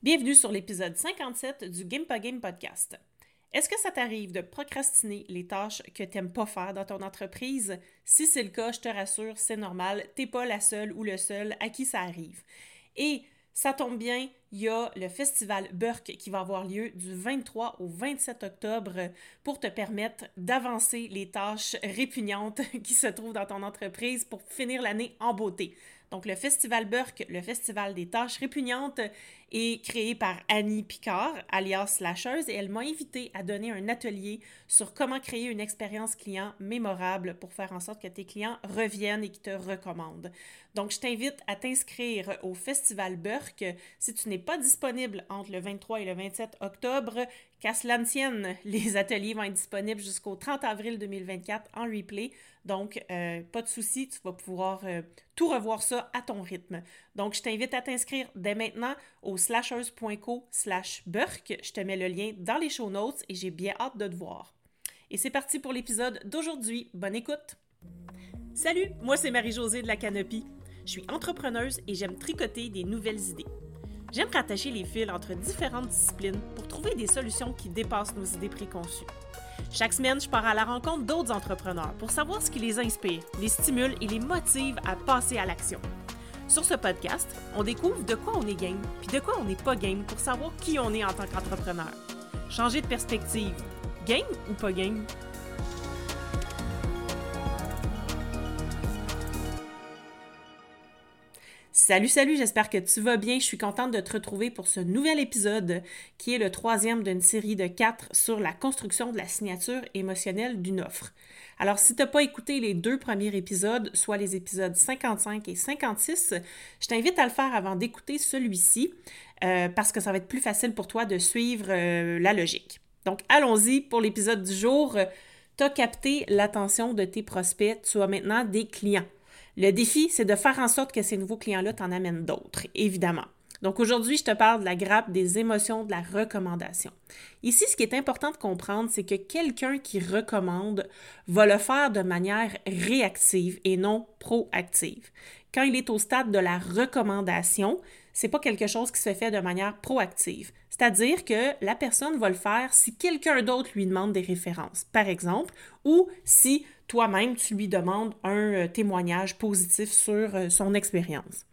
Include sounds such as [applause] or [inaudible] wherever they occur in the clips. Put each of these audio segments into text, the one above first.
Bienvenue sur l'épisode 57 du Game podcast. Est-ce que ça t'arrive de procrastiner les tâches que tu n'aimes pas faire dans ton entreprise? Si c'est le cas, je te rassure, c'est normal, t'es pas la seule ou le seul à qui ça arrive. Et ça tombe bien, il y a le festival Burke qui va avoir lieu du 23 au 27 octobre pour te permettre d'avancer les tâches répugnantes [laughs] qui se trouvent dans ton entreprise pour finir l'année en beauté. Donc, le Festival Burke, le Festival des tâches répugnantes, est créé par Annie Picard, alias Slasheuse, et elle m'a invité à donner un atelier sur comment créer une expérience client mémorable pour faire en sorte que tes clients reviennent et qu'ils te recommandent. Donc, je t'invite à t'inscrire au Festival Burke. Si tu n'es pas disponible entre le 23 et le 27 octobre, qu'à cela tienne, [laughs] les ateliers vont être disponibles jusqu'au 30 avril 2024 en replay. Donc, euh, pas de souci, tu vas pouvoir euh, tout revoir ça à ton rythme. Donc, je t'invite à t'inscrire dès maintenant au slashers.co slash Burke. Je te mets le lien dans les show notes et j'ai bien hâte de te voir. Et c'est parti pour l'épisode d'aujourd'hui. Bonne écoute! Salut, moi c'est Marie-Josée de la Canopie. Je suis entrepreneuse et j'aime tricoter des nouvelles idées. J'aime rattacher les fils entre différentes disciplines pour trouver des solutions qui dépassent nos idées préconçues. Chaque semaine, je pars à la rencontre d'autres entrepreneurs pour savoir ce qui les inspire, les stimule et les motive à passer à l'action. Sur ce podcast, on découvre de quoi on est game, puis de quoi on n'est pas game pour savoir qui on est en tant qu'entrepreneur. Changer de perspective. Game ou pas game? Salut, salut, j'espère que tu vas bien. Je suis contente de te retrouver pour ce nouvel épisode qui est le troisième d'une série de quatre sur la construction de la signature émotionnelle d'une offre. Alors, si tu n'as pas écouté les deux premiers épisodes, soit les épisodes 55 et 56, je t'invite à le faire avant d'écouter celui-ci euh, parce que ça va être plus facile pour toi de suivre euh, la logique. Donc, allons-y pour l'épisode du jour. Tu as capté l'attention de tes prospects, tu as maintenant des clients. Le défi, c'est de faire en sorte que ces nouveaux clients-là t'en amènent d'autres, évidemment. Donc aujourd'hui, je te parle de la grappe des émotions de la recommandation. Ici, ce qui est important de comprendre, c'est que quelqu'un qui recommande va le faire de manière réactive et non proactive. Quand il est au stade de la recommandation, c'est pas quelque chose qui se fait de manière proactive. C'est-à-dire que la personne va le faire si quelqu'un d'autre lui demande des références, par exemple, ou si toi-même, tu lui demandes un euh, témoignage positif sur euh, son expérience.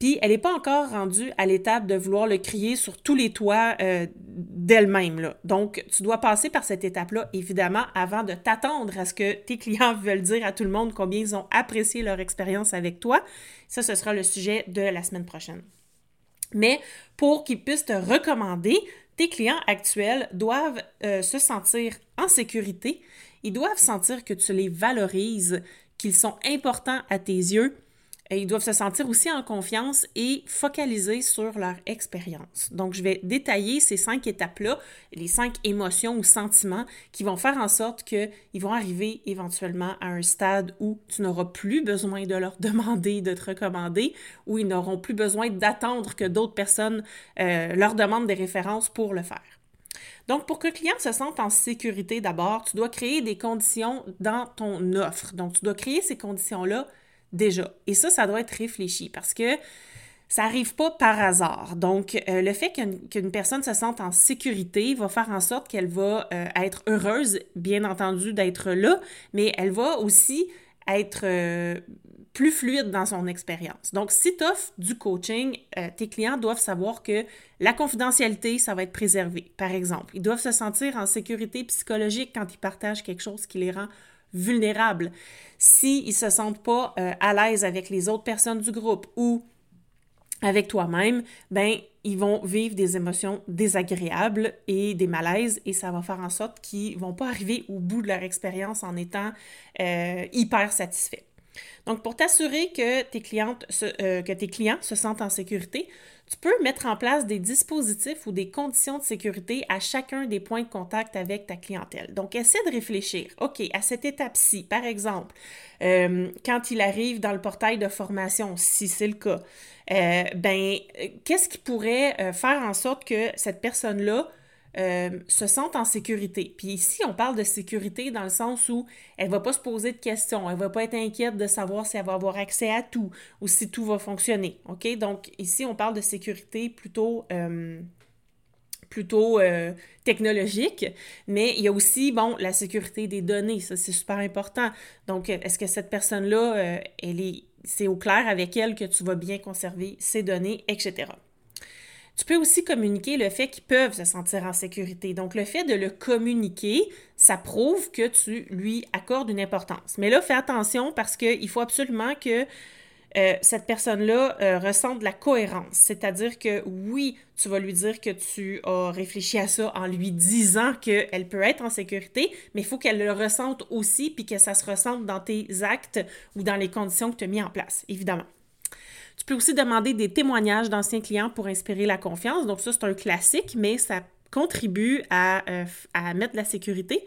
Puis elle n'est pas encore rendue à l'étape de vouloir le crier sur tous les toits euh, d'elle-même. Donc, tu dois passer par cette étape-là, évidemment, avant de t'attendre à ce que tes clients [laughs] veulent dire à tout le monde combien ils ont apprécié leur expérience avec toi. Ça, ce sera le sujet de la semaine prochaine. Mais pour qu'ils puissent te recommander, tes clients actuels doivent se sentir en sécurité ils doivent sentir que tu les valorises, qu'ils sont importants à tes yeux. Ils doivent se sentir aussi en confiance et focaliser sur leur expérience. Donc, je vais détailler ces cinq étapes-là, les cinq émotions ou sentiments qui vont faire en sorte qu'ils vont arriver éventuellement à un stade où tu n'auras plus besoin de leur [laughs] demander de te recommander, où ils n'auront plus besoin d'attendre que d'autres personnes euh, leur demandent des références pour le faire. Donc, pour que le client se sente en sécurité d'abord, tu dois créer des conditions dans ton offre. Donc, tu dois créer ces conditions-là déjà. Et ça, ça doit être réfléchi parce que ça n'arrive pas par hasard. Donc, euh, le fait qu'une personne se sente en sécurité va faire en sorte qu'elle va euh, être heureuse, bien entendu, d'être là, mais elle va aussi être euh, plus fluide dans son expérience. Donc, si tu offres du coaching, euh, tes clients doivent savoir que la confidentialité, ça va être préservé, par exemple. Ils doivent se sentir en sécurité psychologique quand ils partagent quelque chose qui les rend vulnérables. S'ils ne se sentent pas euh, à l'aise avec les autres personnes du groupe ou avec toi-même, ben ils vont vivre des émotions désagréables et des malaises et ça va faire en sorte qu'ils vont pas arriver au bout de leur expérience en étant euh, hyper satisfaits. Donc, pour t'assurer que, tes clientes euh, que tes clients se sentent en sécurité, tu peux mettre en place des dispositifs ou des conditions de sécurité à chacun des points de contact avec ta clientèle. Donc, essaie de réfléchir. OK, à cette étape-ci, par exemple, euh, quand il arrive dans le portail de formation, si c'est le cas, euh, ben, qu'est-ce qui pourrait faire en sorte que cette personne-là euh, se sentent en sécurité. Puis ici, on parle de sécurité dans le sens où elle va pas se poser de questions, elle va pas être inquiète de savoir si elle va avoir accès à tout ou si tout va fonctionner. OK? Donc ici, on parle de sécurité plutôt euh, plutôt euh, technologique, mais il y a aussi, bon, la sécurité des données, ça c'est super important. Donc, est-ce que cette personne-là, elle est, c'est au clair avec elle que tu vas bien conserver ses données, etc. Tu peux aussi communiquer le fait qu'ils peuvent se sentir en sécurité. Donc, le fait de le communiquer, ça prouve que tu lui accordes une importance. Mais là, fais attention parce qu'il faut absolument que euh, cette personne-là euh, ressente de la cohérence. C'est-à-dire que oui, tu vas lui dire que tu as réfléchi à ça en lui disant qu'elle peut être en sécurité, mais il faut qu'elle le ressente aussi, puis que ça se ressente dans tes actes ou dans les conditions que tu as mis en place, évidemment. Tu peux aussi demander des témoignages d'anciens clients pour inspirer la confiance. Donc ça, c'est un classique, mais ça contribue à, euh, mettre la sécurité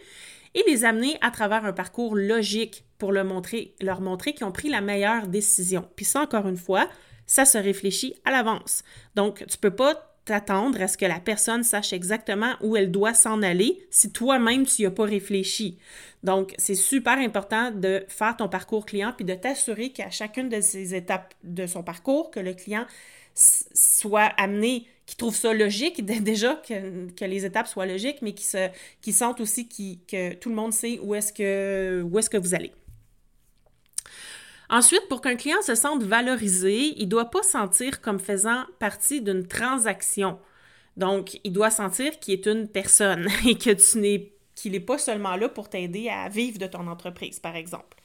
et les amener à travers un parcours logique pour leur montrer, leur montrer qu'ils ont pris la meilleure décision. Puis ça, encore une fois, ça se réfléchit à l'avance. Donc, tu ne peux pas t'attendre à ce que la personne sache exactement où elle doit s'en aller si toi-même tu n'y as pas réfléchi. Donc, c'est super important de faire ton parcours client puis de t'assurer qu'à chacune de ces étapes de son parcours, que le client soit amené, qu'il trouve ça logique, [laughs] déjà que, les étapes soient logiques, mais qu'il se, aussi que tout le monde sait où est-ce que vous allez. Ensuite, pour qu'un client se sente valorisé, il ne doit pas sentir comme faisant partie d'une transaction. Donc, il doit sentir qu'il est une personne [laughs] et que tu n'es qu'il n'est pas seulement là pour t'aider à vivre de ton entreprise, par exemple.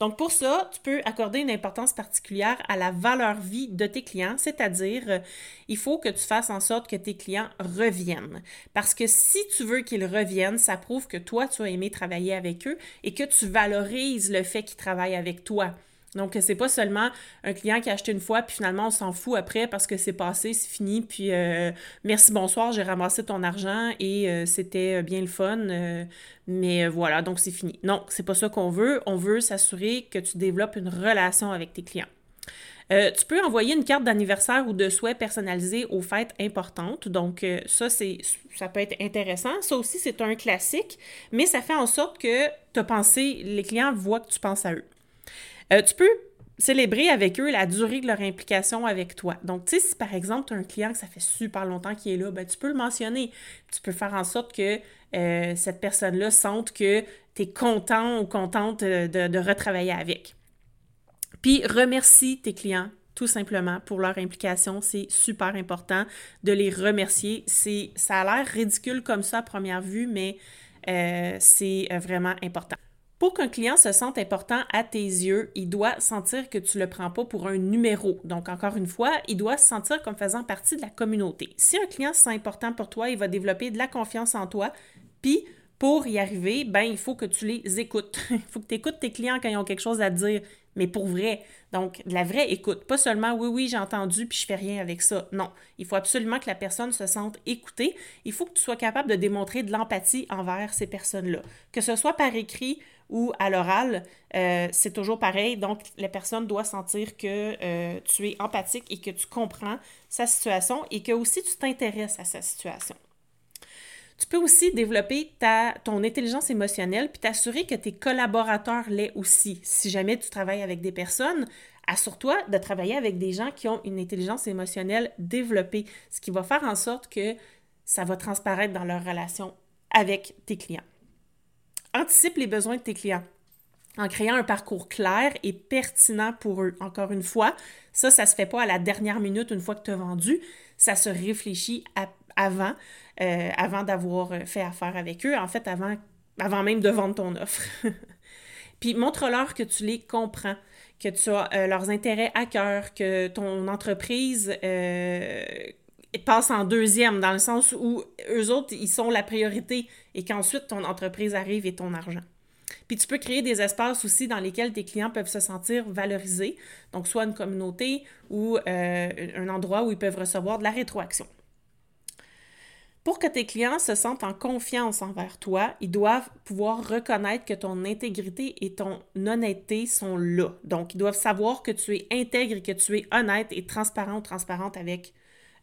Donc pour ça, tu peux accorder une importance particulière à la valeur vie de tes clients, c'est-à-dire euh, il faut que tu fasses en sorte que tes clients reviennent. Parce que si tu veux qu'ils reviennent, ça prouve que toi, tu as aimé travailler avec eux et que tu valorises le fait qu'ils travaillent avec toi. Donc, c'est pas seulement un client qui a acheté une fois, puis finalement, on s'en fout après parce que c'est passé, c'est fini, puis euh, merci, bonsoir, j'ai ramassé ton argent et euh, c'était bien le fun, euh, mais voilà, donc c'est fini. Non, c'est pas ça qu'on veut. On veut s'assurer que tu développes une relation avec tes clients. tu peux envoyer une carte d'anniversaire ou de souhait personnalisée aux fêtes importantes. Donc, ça, ça peut être intéressant. Ça aussi, c'est un classique, mais ça fait en sorte que tu as pensé, les clients voient que tu penses à eux. Euh, tu peux célébrer avec eux la durée de leur implication avec toi. Donc, tu sais, si par exemple, tu as un client que ça fait super longtemps qu'il est là, ben, tu peux le mentionner. Tu peux faire en sorte que euh, cette personne-là sente que tu es content ou contente de, retravailler avec. Puis, remercie tes clients tout simplement pour leur implication. C'est super important de les remercier. C'est, ça a l'air ridicule comme ça à première vue, mais euh, c'est vraiment important. Pour qu'un client se sente important à tes yeux, il doit sentir que tu ne le prends pas pour un numéro. Donc, encore une fois, il doit se sentir comme faisant partie de la communauté. Si un client se sent important pour toi, il va développer de la confiance en toi. Puis, pour y arriver, ben, il faut que tu les écoutes. [laughs] il faut que tu écoutes tes clients quand ils ont quelque chose à dire, mais pour vrai. Donc, de la vraie écoute. Pas seulement oui, oui, j'ai entendu, puis je fais rien avec ça. Non. Il faut absolument que la personne se sente écoutée. Il faut que tu sois capable de démontrer de l'empathie envers ces personnes-là. Que ce soit par écrit ou à l'oral, euh, c'est toujours pareil. Donc, la personne doit sentir que euh, tu es empathique et que tu comprends sa situation et que aussi tu t'intéresses à sa situation. Tu peux aussi développer ta, ton intelligence émotionnelle puis t'assurer que tes collaborateurs l'aient aussi. Si jamais tu travailles avec des personnes, assure-toi de travailler avec des gens qui ont une intelligence émotionnelle développée, ce qui va faire en sorte que ça va transparaître dans leur relation avec tes clients. Anticipe les besoins de tes clients en créant un parcours clair et pertinent pour eux. Encore une fois, ça, ça se fait pas à la dernière minute une fois que tu as vendu. Ça se réfléchit avant, euh, avant d'avoir fait affaire avec eux, en fait, avant, avant même de vendre ton offre. [laughs] Puis montre-leur que tu les comprends, que tu as euh, leurs intérêts à cœur, que ton entreprise euh, passe en deuxième, dans le sens où eux autres, ils sont la priorité et qu'ensuite ton entreprise arrive et ton argent. Puis tu peux créer des espaces aussi dans lesquels tes clients peuvent se sentir valorisés, donc soit une communauté ou euh, un endroit où ils peuvent recevoir de la rétroaction. Pour que tes clients se sentent en confiance envers toi, ils doivent pouvoir reconnaître que ton intégrité et ton honnêteté sont là. Donc, ils doivent savoir que tu es intègre et que tu es honnête et transparent ou transparente avec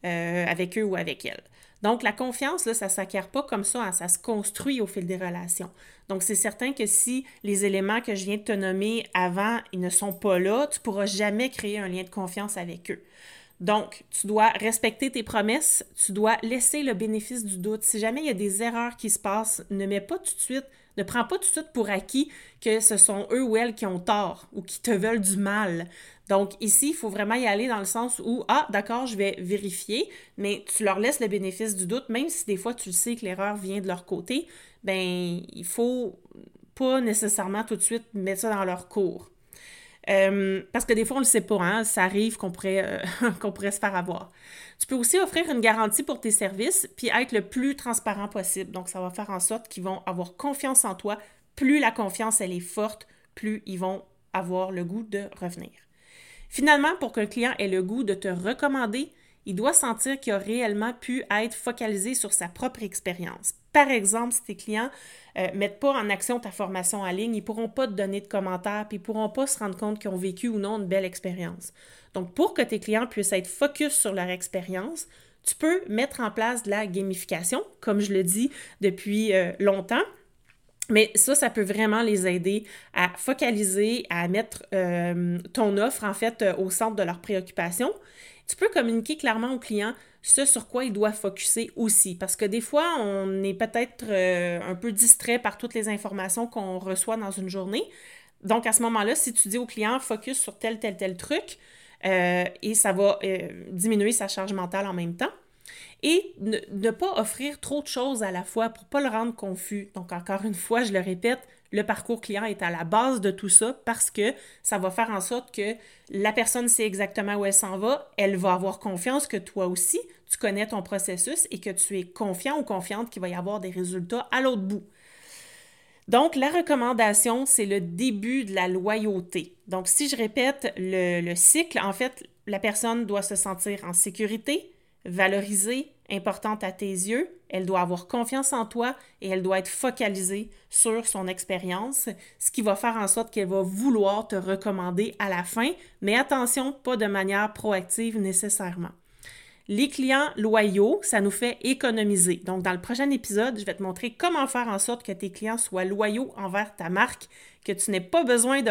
euh, avec eux ou avec elles. Donc, la confiance, là, ça ne s'acquiert pas comme ça, hein, ça se construit au fil des relations. Donc, c'est certain que si les éléments que je viens de te nommer avant, ils ne sont pas là, tu ne pourras jamais créer un lien de confiance avec eux. Donc, tu dois respecter tes promesses, tu dois laisser le bénéfice du doute. Si jamais il y a des erreurs qui se passent, ne mets pas tout de suite, ne prends pas tout de suite pour acquis que ce sont eux ou elles qui ont tort ou qui te veulent du mal. Donc, ici, il faut vraiment y aller dans le sens où, ah, d'accord, je vais vérifier, mais tu leur laisses le bénéfice du doute, même si des fois tu sais que l'erreur vient de leur côté, ben, il faut pas nécessairement tout de suite mettre ça dans leur cours. Euh, parce que des fois, on ne le sait pas, hein, ça arrive qu'on pourrait, euh, [laughs] qu'on pourrait se faire avoir. Tu peux aussi offrir une garantie pour tes services, puis être le plus transparent possible. Donc, ça va faire en sorte qu'ils vont avoir confiance en toi. Plus la confiance, elle est forte, plus ils vont avoir le goût de revenir. Finalement, pour qu'un client ait le goût de te recommander, il doit sentir qu'il a réellement pu être focalisé sur sa propre expérience. Par exemple, si tes clients ne euh, mettent pas en action ta formation en ligne, ils ne pourront pas te donner de commentaires, puis ils ne pourront pas se rendre compte qu'ils ont vécu ou non une belle expérience. Donc, pour que tes clients puissent être focus sur leur expérience, tu peux mettre en place de la gamification, comme je le dis depuis euh, longtemps. Mais ça, ça peut vraiment les aider à focaliser, à mettre euh, ton offre en fait au centre de leurs préoccupations tu peux communiquer clairement au client ce sur quoi il doit focuser aussi. Parce que des fois, on est peut-être euh, un peu distrait par toutes les informations qu'on reçoit dans une journée. Donc, à ce moment-là, si tu dis au client focus sur tel, tel, tel truc, euh, et ça va euh, diminuer sa charge mentale en même temps. Et ne, pas offrir trop de choses à la fois pour ne pas le rendre confus. Donc, encore une fois, je le répète, le parcours client est à la base de tout ça parce que ça va faire en sorte que la personne sait exactement où elle s'en va, elle va avoir confiance que toi aussi, tu connais ton processus et que tu es confiant ou confiante qu'il va y avoir des résultats à l'autre bout. Donc, la recommandation, c'est le début de la loyauté. Donc, si je répète le, le cycle, en fait, la personne doit se sentir en sécurité, valorisée, importante à tes yeux, elle doit avoir confiance en toi et elle doit être focalisée sur son expérience, ce qui va faire en sorte qu'elle va vouloir te recommander à la fin, mais attention, pas de manière proactive nécessairement. Les clients loyaux, ça nous fait économiser. Donc, dans le prochain épisode, je vais te montrer comment faire en sorte que tes clients soient loyaux envers ta marque, que tu n'aies pas besoin de